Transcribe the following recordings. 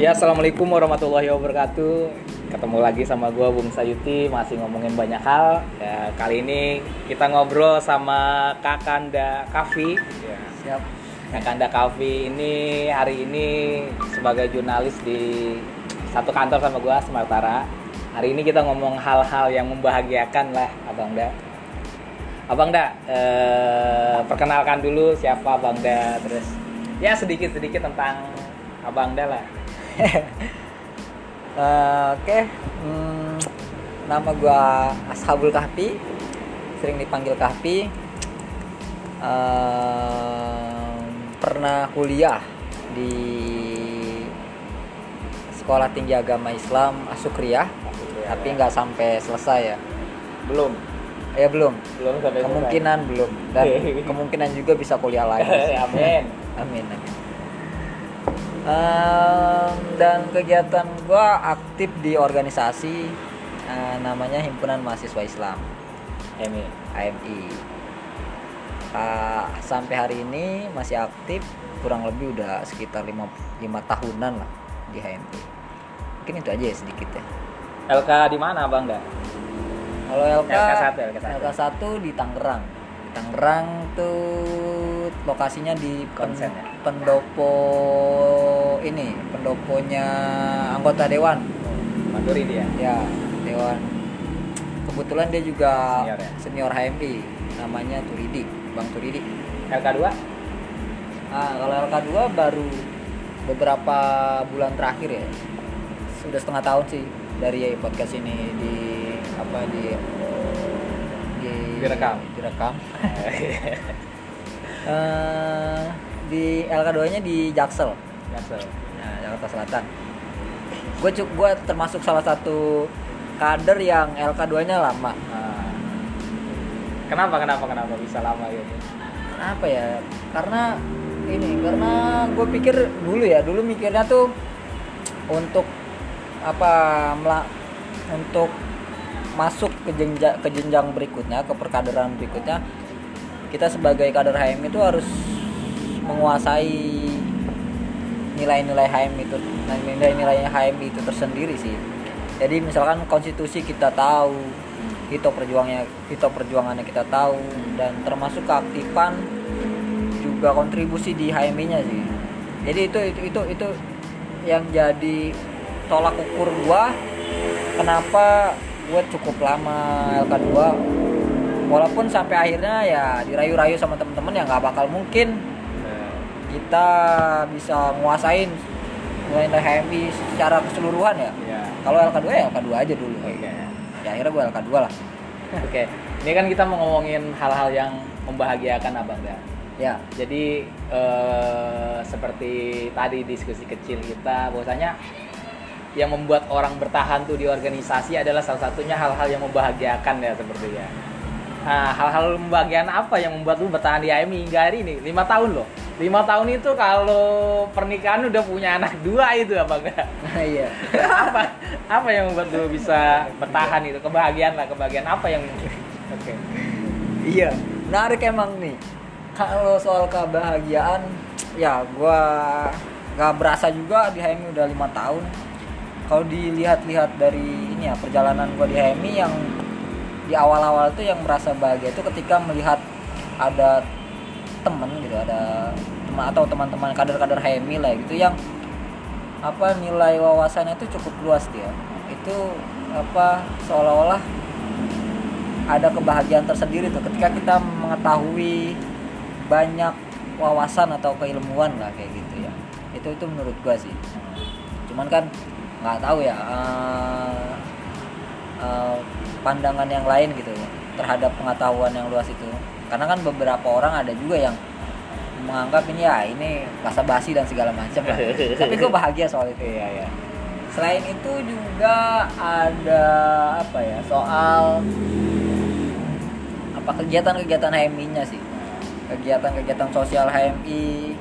Ya, assalamualaikum warahmatullahi wabarakatuh. Ketemu lagi sama gua Bung Sayuti, masih ngomongin banyak hal. Ya, kali ini kita ngobrol sama Kakanda Kavi. Ya. Siap. Kakanda Kavi ini hari ini sebagai jurnalis di satu kantor sama gua Semartara. Hari ini kita ngomong hal-hal yang membahagiakan lah, Abang Da. Abang Da, eh, perkenalkan dulu siapa Abang Da, terus ya sedikit-sedikit tentang Abang Da lah. Eh, Oke, Hmm, nama gua Ashabul Kahfi, sering dipanggil Kahfi. Eh, pernah kuliah di Sekolah Tinggi Agama Islam Asukriyah, tapi nggak sampai selesai ya. belum Ya belum. belum sampai Kemungkinan belum dan kemungkinan juga bisa kuliah lagi. amin Amin, amin. Em, dan kegiatan gua aktif di organisasi eh, namanya Himpunan Mahasiswa Islam Emi HMI. Ah, sampai hari ini masih aktif kurang lebih udah sekitar lima, lima tahunan lah di HMI. Mungkin itu aja ya sedikit ya. LK di mana bang da Kalau LK, LK1, LK1. LK1 di Tangerang. Di Tangerang tuh lokasinya di Konsen ya? Pendopo ini, pendoponya anggota dewan. Manduri dia Ya, dewan. Kebetulan dia juga Senior ya? senior HMI, namanya Turidi, Bang Turidi. LK 2 Ah, kalau LK2 baru beberapa bulan terakhir ya. Sudah setengah tahun sih dari podcast ini di apa di di Direkam. direkam. Eh, di LK2-nya di Jaksel, Jaksel nah, Jakarta Selatan. Gue gue termasuk salah satu kader yang LK2-nya lama. Nah. kenapa kenapa kenapa bisa lama gitu apa ya karena ini karena gue pikir dulu ya dulu mikirnya tuh untuk apa mela- untuk masuk ke jenjang ke jenjang berikutnya ke perkaderan berikutnya kita sebagai kader HM itu harus menguasai nilai-nilai HM itu nilai-nilai HM itu tersendiri sih. Jadi misalkan konstitusi kita tahu itu perjuangannya itu perjuangannya kita tahu dan termasuk keaktifan juga kontribusi di HMI-nya sih. Jadi itu itu itu itu yang jadi tolak ukur gua kenapa gue cukup lama LK2 walaupun sampai akhirnya ya dirayu-rayu sama temen-temen ya nggak bakal mungkin kita bisa nguasain nilai HMI secara keseluruhan ya. Ya kalau LK2 ya LK2 aja dulu. Oke. Ya akhirnya gue LK2 lah. Oke. Ini kan kita mau ngomongin hal-hal yang membahagiakan abang da ya. Jadi eh, seperti tadi diskusi kecil kita bahwasanya yang membuat orang bertahan tuh di organisasi adalah salah satunya hal-hal yang membahagiakan ya sepertinya. Nah, hal-hal membahagiakan apa yang membuat lu bertahan di AMI hingga hari ini? Lima tahun loh. Lima tahun itu kalau pernikahan udah punya anak dua itu apa enggak? iya apa apa yang membuat lu bisa bertahan itu? Kebahagiaan lah, kebahagiaan apa yang Oke. iya menarik emang nih kalau soal kebahagiaan ya gua nggak berasa juga di HMI udah lima tahun kalau dilihat-lihat dari ini ya perjalanan gua di HMI yang di awal-awal tuh yang merasa bahagia itu ketika melihat ada temen gitu ada teman atau teman-teman kader-kader HMI lah gitu yang apa nilai wawasannya itu cukup luas dia. Itu apa seolah-olah ada kebahagiaan tersendiri tuh ketika kita mengetahui banyak wawasan atau keilmuan lah kayak gitu ya. Itu itu menurut gua sih. Cuman kan nggak tahu ya eh, eh, pandangan yang lain gitu ya terhadap pengetahuan yang luas itu karena kan beberapa orang ada juga yang menganggap ini ya ini basa basi dan segala macam lah tapi gue bahagia soal itu Iya, iya. Selain itu juga ada apa ya soal apa kegiatan-kegiatan HMI-nya sih. Kegiatan-kegiatan sosial HMI.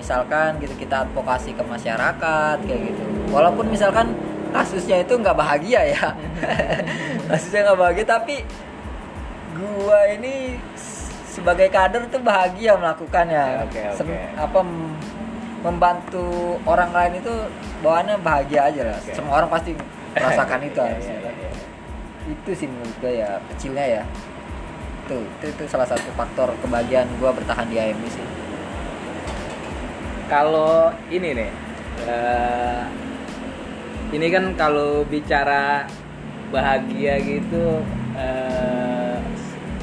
Misalkan gitu kita advokasi ke masyarakat kayak gitu. Walaupun misalkan kasusnya itu nggak bahagia ya. kasusnya nggak bahagia tapi gua ini sebagai kader tuh bahagia melakukannya. Oke, oke. Sem- apa membantu orang lain itu bawaannya bahagia aja lah Oke. semua orang pasti merasakan itu harusnya iya, kan. iya. itu sih menurut gue ya kecilnya ya tuh itu, itu salah satu faktor kebahagiaan gue bertahan di AMI sih kalau ini nih eh, ini kan kalau bicara bahagia gitu eh,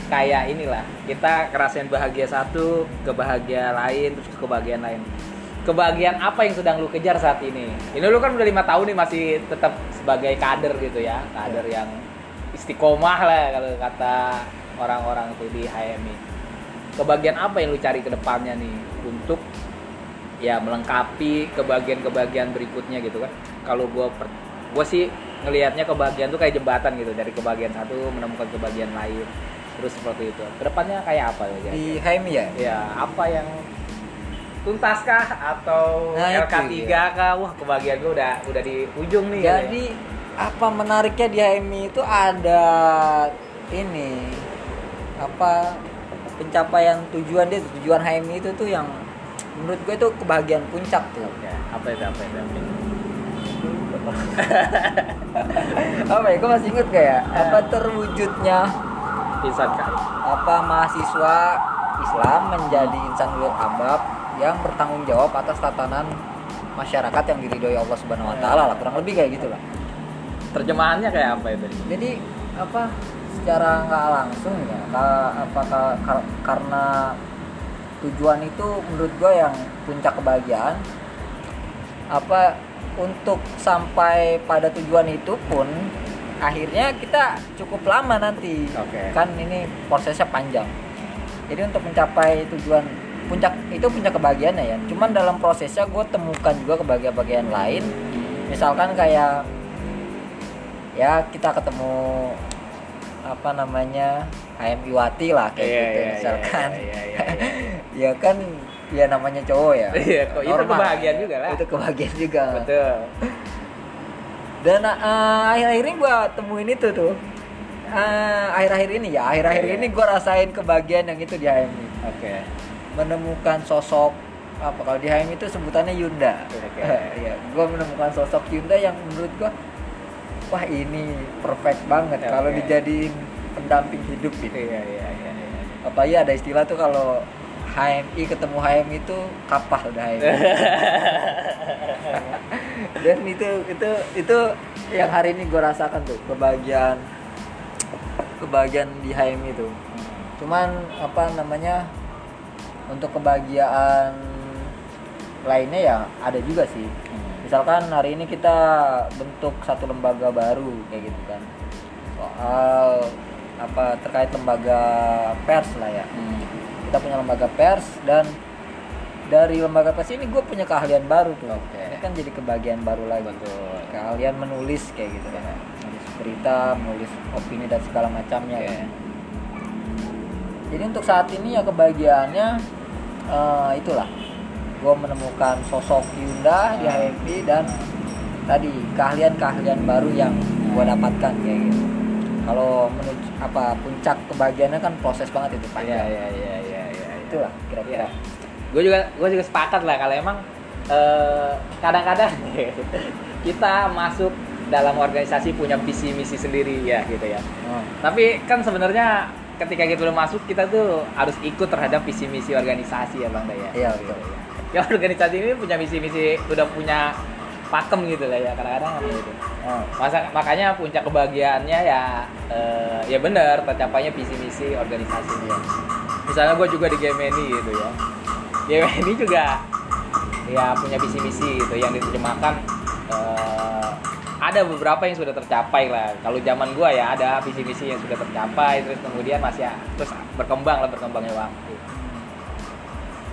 kayak inilah kita kerasain bahagia satu kebahagiaan lain terus kebahagiaan lain. Kebahagiaan apa yang sedang lu kejar saat ini? Ini lu kan udah lima tahun nih masih tetap sebagai kader gitu ya kader yang istiqomah lah kalau kata orang-orang tuh di HMI kebahagiaan apa yang lu cari ke depannya nih untuk ya melengkapi kebahagiaan-kebahagiaan berikutnya gitu kan? Kalau gue gue sih ngelihatnya kebahagiaan tuh kayak jembatan gitu dari kebahagiaan satu menemukan kebahagiaan lain terus seperti itu ke depannya kayak apa ya di HMI ya ya apa yang tuntaskah atau Nah, itu LK3 dia. kah wah kebahagiaan gue udah udah di ujung nih gitu ya. jadi apa menariknya di HMI itu ada ini apa pencapaian tujuan dia tujuan HMI itu tuh yang menurut gue itu kebahagiaan puncak tuh Ya, apa itu apa itu apa itu? Apa ya gue masih inget gak ya apa terwujudnya insan kah apa mahasiswa Islam menjadi insan ulil albab yang bertanggung jawab atas tatanan masyarakat yang diridhoi Allah Subhanahu wa taala lah kurang lebih kayak gitu lah. terjemahannya kayak apa itu Jadi apa secara nggak langsung ya apa ka- ka- karena tujuan itu menurut gue yang puncak kebahagiaan apa untuk sampai pada tujuan itu pun akhirnya kita cukup lama nanti. Oke. kan ini prosesnya panjang. Jadi untuk mencapai tujuan puncak itu puncak kebahagiaannya ya. Cuman dalam prosesnya gue temukan juga kebahagiaan-kebahagiaan lain. Misalkan kayak ya kita ketemu apa namanya HM Iwati lah kayak Iya, gitu iya, misalkan. iya, iya, iya, iya. ya kan ya namanya cowok ya. Iya, kok itu kebahagiaan juga lah. itu kebahagiaan juga. Betul. Dan eh, akhir-akhir ini gua temuin itu tuh. Eh, akhir-akhir ini ya akhir-akhir Iya. ini gua rasain kebahagiaan yang itu di HMI oke. Menemukan sosok apa kalau di HMI itu sebutannya Yunda. Oke. ya gua menemukan sosok Yunda yang menurut gua wah ini perfect banget kalau dijadiin pendamping hidup gitu. Iya iya iya iya. apa ya ada istilah tuh kalau HMI ketemu HMI itu kapal udah HMI dan itu itu itu yang hari ini gue rasakan tuh kebahagiaan kebahagiaan di HMI itu. Cuman apa namanya untuk kebahagiaan lainnya ya ada juga sih. Misalkan hari ini kita bentuk satu lembaga baru kayak gitu kan. Soal apa terkait lembaga pers lah ya. Hmm. Kita punya lembaga pers dan dari lembaga pers ini gue punya keahlian baru tuh Oke. ini kan jadi kebahagiaan baru lagi Betul. keahlian menulis kayak gitu kan menulis berita menulis opini dan segala macamnya Oke. kan. jadi untuk saat ini ya kebahagiaannya eh, itulah gue menemukan sosok Yunda di. HMP dan tadi keahlian-keahlian baru yang gue dapatkan kayak gitu kalau menuju apa puncak kebahagiaannya kan proses banget itu Iya panjang iya iya iya iya. Itulah kira-kira Gue juga gue juga sepakat lah kalau emang eh, kadang-kadang kita masuk dalam organisasi punya visi misi sendiri ya gitu ya. Oh. Tapi kan sebenarnya ketika kita udah masuk kita tuh harus ikut terhadap visi misi organisasi ya bang Daya. Iya, betul. Ya organisasi ini punya visi misi udah punya pakem gitu lah ya kadang-kadang kan gitu. Masa, makanya puncak kebahagiaannya ya eh, ya benar tercapainya visi misi organisasi. Iya. Misalnya gue juga di Gemini gitu ya. Gemini juga ya punya visi misi gitu yang diterjemahkan eh, ada beberapa yang sudah tercapai lah. Kalau zaman gua ya ada visi misi yang sudah tercapai terus kemudian masih terus berkembang lah berkembangnya waktu.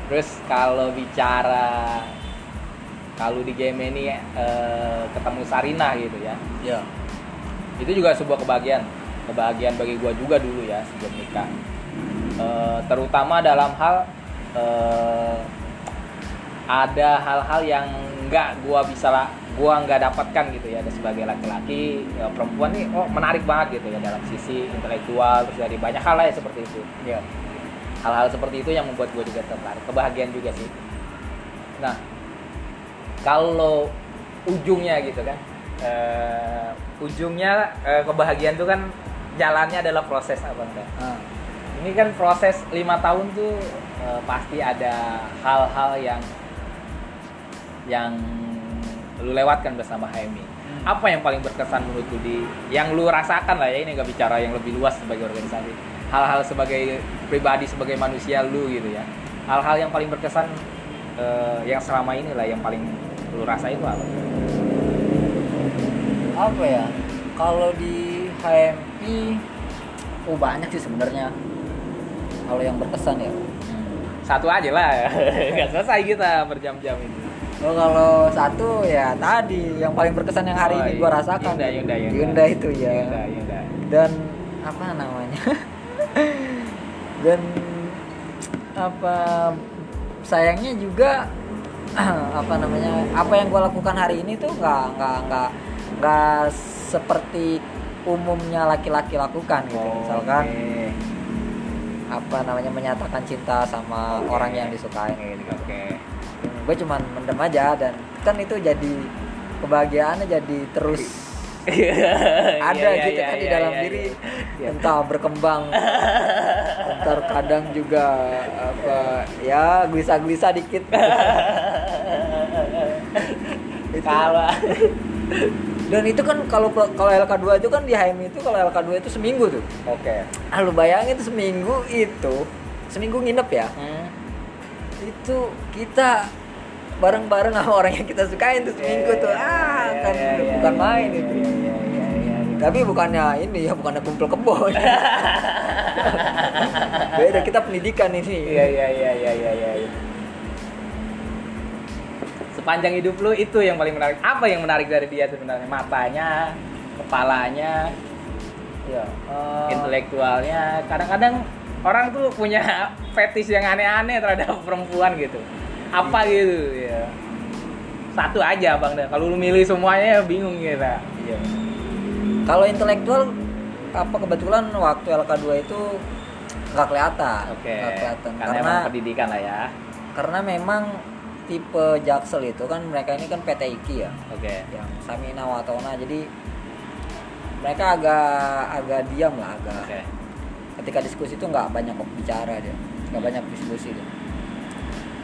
Terus kalau bicara kalau di Gemini eh, ketemu Sarina gitu ya Iya. itu juga sebuah kebahagiaan kebahagiaan bagi gua juga dulu ya sebelum nikah Eh, terutama dalam hal eh, ada hal-hal yang nggak gua bisa lah gua nggak dapatkan gitu ya. Sebagai laki-laki ya, perempuan nih oh menarik banget gitu ya dalam sisi intelektual terus dari banyak hal lah ya seperti itu. Iya. hal-hal seperti itu yang membuat gue juga tertarik. Kebahagiaan juga sih. Nah kalau ujungnya gitu kan eh, ujungnya eh, kebahagiaan tuh kan jalannya adalah proses apa enggak Ah. Ini kan proses lima tahun tuh eh, pasti ada hal-hal yang yang lu lewatkan bersama HMI. Hmm. Apa yang paling berkesan menurut lu di yang lu rasakan lah ya ini nggak bicara yang lebih luas sebagai organisasi. Hal-hal sebagai pribadi sebagai manusia lu gitu ya. Hal-hal yang paling berkesan eh, yang selama ini lah yang paling lu rasa itu apa? apa ya kalau di HMI oh banyak sih sebenarnya kalau yang berkesan ya Satu aja lah, nggak selesai kita berjam-jam ini. oh kalau satu ya tadi yang paling berkesan yang hari Oh, ini iya. gua rasakan Yunda, Yunda, Yunda. Yunda itu ya Yunda, Yunda. dan apa namanya dan apa sayangnya juga apa namanya apa yang gue lakukan hari ini tuh nggak nggak nggak nggak seperti umumnya laki-laki lakukan gitu Oh, misalkan oke. Apa namanya menyatakan cinta sama Oke. orang yang disukai gitu Oke. gue cuman mendem aja dan kan itu jadi kebahagiaannya jadi terus ada Iya, iya, gitu iya, kan di iya, dalam diri entah berkembang entar kadang juga apa ya gelisah-gelisah dikit. Kalau dan itu kan kalau kalau LK2 itu kan di HMI itu kalau LK2 itu seminggu tuh Oke. ah lu bayangin tuh seminggu itu seminggu nginep ya Hmm. itu kita bareng-bareng sama orang yang kita sukain tuh seminggu tuh ah kan bukan main itu Iya, iya, iya, iya, iya. tapi bukannya ini ya bukannya kumpul kebo beda kita pendidikan ini Iya, iya, iya, iya, iya, iya. iya. Sepanjang hidup lu itu yang paling menarik. Apa yang menarik dari dia sebenarnya? Matanya, kepalanya, ya eh, intelektualnya. Kadang-kadang orang tuh punya fetish yang aneh-aneh terhadap perempuan gitu. Apa gitu ya. Satu aja Bang dah. Kalau lu milih semuanya ya bingung kita. Iya. kalau intelektual apa kebetulan waktu LK2 itu nggak kelihatan nggak kelihatan Karena, karena emang pendidikan lah ya. karena memang tipe Jaksel itu kan mereka ini kan PT IKI ya Oke. yang Samina Watona jadi mereka agak agak diam lah agak Oke. ketika diskusi itu nggak banyak bicara dia nggak banyak diskusi dia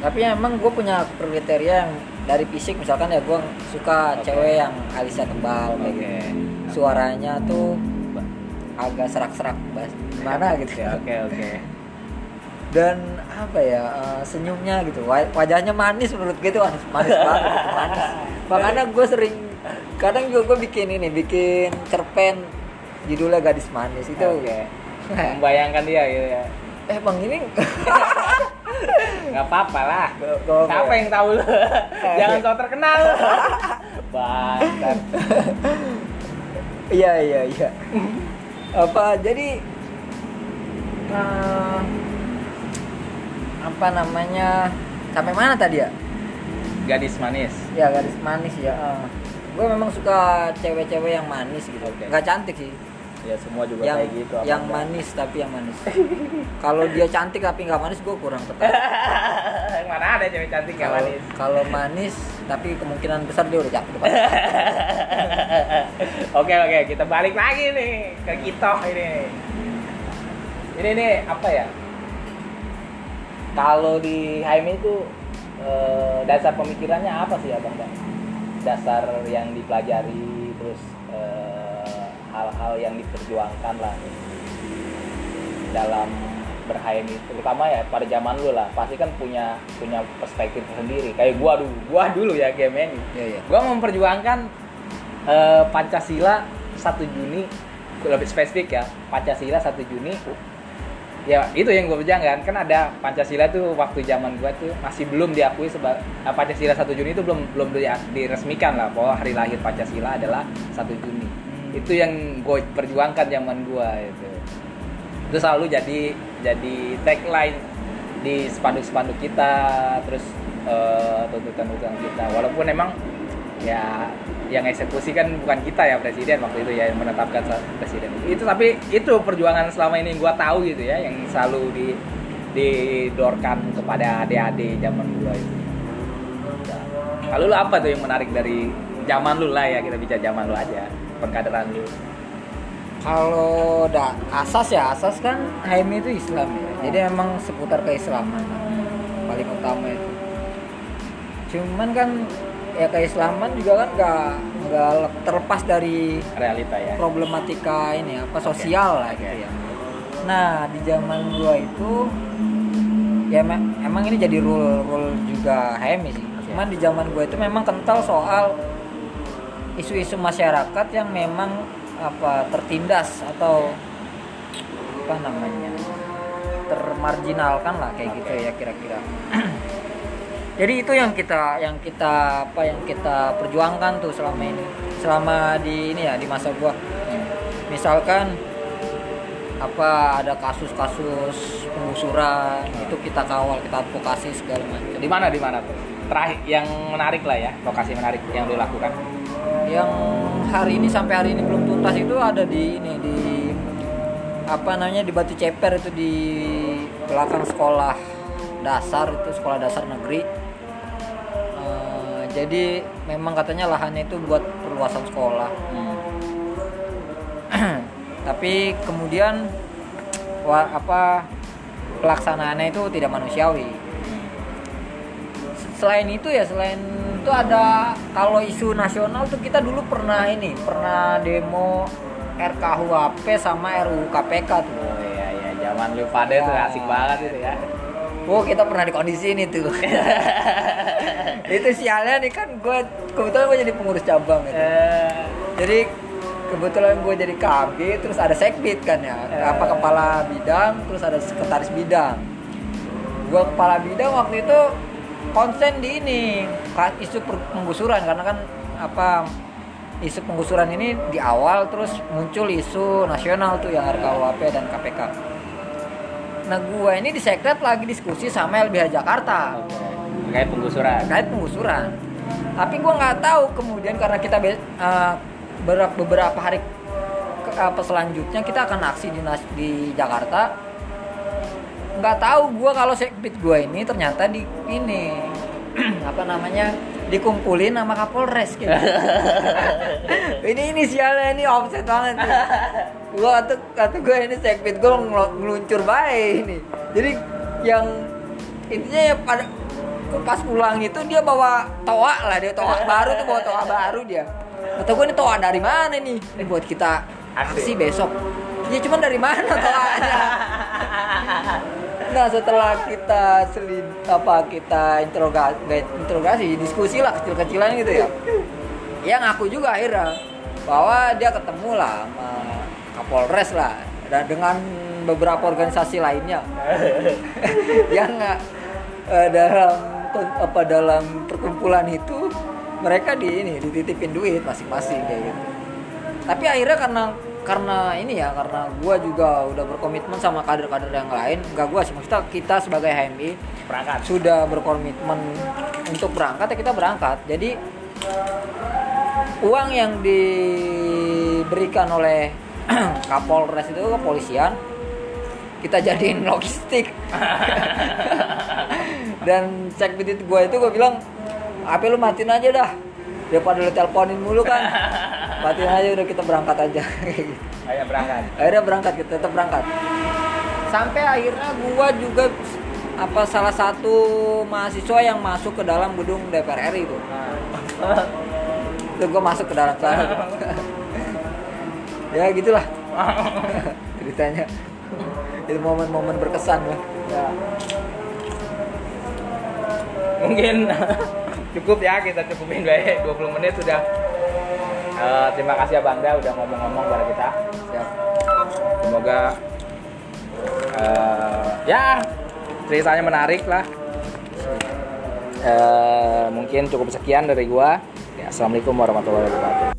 tapi emang gue punya kriteria yang dari fisik misalkan ya gue suka Oke. cewek yang alisnya tebal kayak Oke. gitu suaranya tuh agak serak-serak gimana gitu Oke, oke, oke. Dan apa ya eh, senyumnya gitu Wa- wajahnya manis menurut gue itu manis manis banget gitu, manis makanya gue sering kadang juga gue bikin ini bikin cerpen judulnya gadis manis itu Oke. Membayangkan dia gitu ya. eh bang ini Gak apa-apa lah. Siapa ya? yang tahu lu? Jangan so terkenal. Bangsat. iya iya iya apa jadi eh, apa namanya sampai mana tadi ya Gadis manis. ya gadis manis ya gue memang suka cewek-cewek yang manis gitu Oke. nggak cantik sih Ya semua juga yang kayak gitu. apa yang enggak? manis tapi yang manis kalau dia cantik tapi nggak manis gue kurang tertarik Mana ada cewek cantik Kalau- manis? kalau manis tapi kemungkinan besar dia udah jatuh Oke oke, kita balik lagi nih ke Kitoh ini. Ini nih apa ya? Kalau di HMI itu eh, dasar pemikirannya apa sih abang bang? Dasar yang dipelajari terus eh, hal-hal yang diperjuangkan lah dalam berHMI terutama ya pada zaman lu lah pasti kan punya punya perspektif sendiri kayak gua dulu gua dulu ya game ini Iya, iya. gua memperjuangkan eh, Pancasila 1 Juni lebih spesifik ya Pancasila 1 Juni ya itu yang gue perjuangkan kan. Ada Pancasila tuh waktu zaman gua tuh masih belum diakui sebagai Pancasila 1 Juni itu belum belum di- diresmikan lah bahwa hari lahir Pancasila adalah 1 Juni. Itu yang gue perjuangkan zaman gua itu. Itu selalu jadi jadi tagline di spanduk-spanduk kita terus eh, tuntutan-tuntutan kita. Walaupun emang ya yang eksekusi kan bukan kita ya presiden waktu itu ya yang menetapkan presiden itu tapi itu perjuangan selama ini gua tahu gitu ya yang selalu di didorkan kepada adik-adik zaman gua itu Kalau lu apa tuh yang menarik dari zaman lu lah ya kita bicara zaman lu aja pengkaderan lu. Kalau da asas ya asas kan HMI itu Islam ya. Jadi emang seputar keislaman paling utama itu. Cuman kan ya keislaman juga kan nggak nggak terlepas dari Realita ya. problematika ini apa sosial lah gitu Oke. ya. Nah di zaman gua itu ya emang, emang ini jadi rule rule juga HMI sih. Cuman di zaman gua itu memang kental soal isu-isu masyarakat yang memang apa tertindas atau apa namanya termarginalkan lah kayak gitu ya kira-kira. Jadi itu yang kita yang kita apa yang kita perjuangkan tuh selama ini selama di ini ya di masa gua. Misalkan apa ada kasus-kasus penggusuran itu kita kawal kita advokasi segala macam. Di mana di mana tuh? Terakhir yang menarik lah ya, lokasi menarik yang lu lakukan. Yang hari ini sampai hari ini belum tuntas itu ada di ini di apa namanya di Batu Ceper itu di belakang sekolah dasar itu sekolah dasar negeri. Jadi memang katanya lahannya itu buat perluasan sekolah. tapi kemudian wa- apa pelaksanaannya itu tidak manusiawi selain itu ya selain itu ada kalau isu nasional tuh kita dulu pernah ini pernah demo RKUHP sama RUU KPK tuh Oh iya iya, zaman lu pada tuh Ya. asik banget itu ya. Oh kita pernah di kondisi ini tuh itu sialnya nih kan gue kebetulan gue jadi pengurus cabang gitu. Eh, jadi kebetulan gue jadi KB terus ada sekbid kan ya Eh. apa kepala bidang terus ada sekretaris bidang gue kepala bidang waktu itu konsen di ini isu penggusuran karena kan apa isu penggusuran ini di awal terus muncul isu nasional tuh yang RKUHP dan KPK nah gue ini di sekret lagi diskusi sama LBH Jakarta Oke. Terkait penggusuran. terkait penggusuran. Tapi gue nggak tahu kemudian karena kita be- eh, beberapa, hari ke- apa selanjutnya kita akan aksi di di Jakarta. Nggak tahu gue kalau sekbid gue ini ternyata di ini apa namanya dikumpulin sama Kapolres gitu. ini inisialnya ini offset banget tuh. Gue atau atau gue ini sekbid gue ngeluncur baik ini. Jadi yang intinya ya pada pas pulang itu dia bawa toa lah dia toa baru tuh bawa toa baru dia. Atau gue ini toa dari mana nih? Ini buat kita aksi besok. Ya cuman dari mana toanya? Nah setelah kita selid apa kita interogasi interogasi diskusi lah kecil-kecilan gitu ya. Ya ngaku juga akhirnya bahwa dia ketemu lah sama Kapolres lah dan dengan beberapa organisasi lainnya. Yang eh, dalam apa dalam perkumpulan itu mereka di ini dititipin duit masing-masing kayak gitu. Tapi akhirnya karena karena ini ya karena gua juga udah berkomitmen sama kader-kader yang lain enggak gua sih maksudnya kita sebagai HMI Perangkat. sudah berkomitmen untuk berangkat ya kita berangkat. Jadi uang yang diberikan oleh Kapolres itu kepolisian kita jadiin logistik dan sekbid gue itu gue bilang HP lu matiin aja dah. Daripada lu teleponin mulu kan. Matiin aja udah kita berangkat aja. Ayo berangkat. akhirnya berangkat kita tetap berangkat. Sampai akhirnya gua juga apa salah satu mahasiswa yang masuk ke dalam gedung DPR RI itu. Itu gua masuk ke dalam sana. Ya gitulah. Ceritanya. Itu momen-momen berkesan lah. Ya. Mungkin cukup ya kita cukupin baik 20 menit sudah. Eh, terima kasih Bangda udah ngomong-ngomong pada kita. Siap. Semoga eh, ya ceritanya menarik lah. Eh, mungkin cukup sekian dari gua. Ya, Assalamualaikum warahmatullahi wabarakatuh.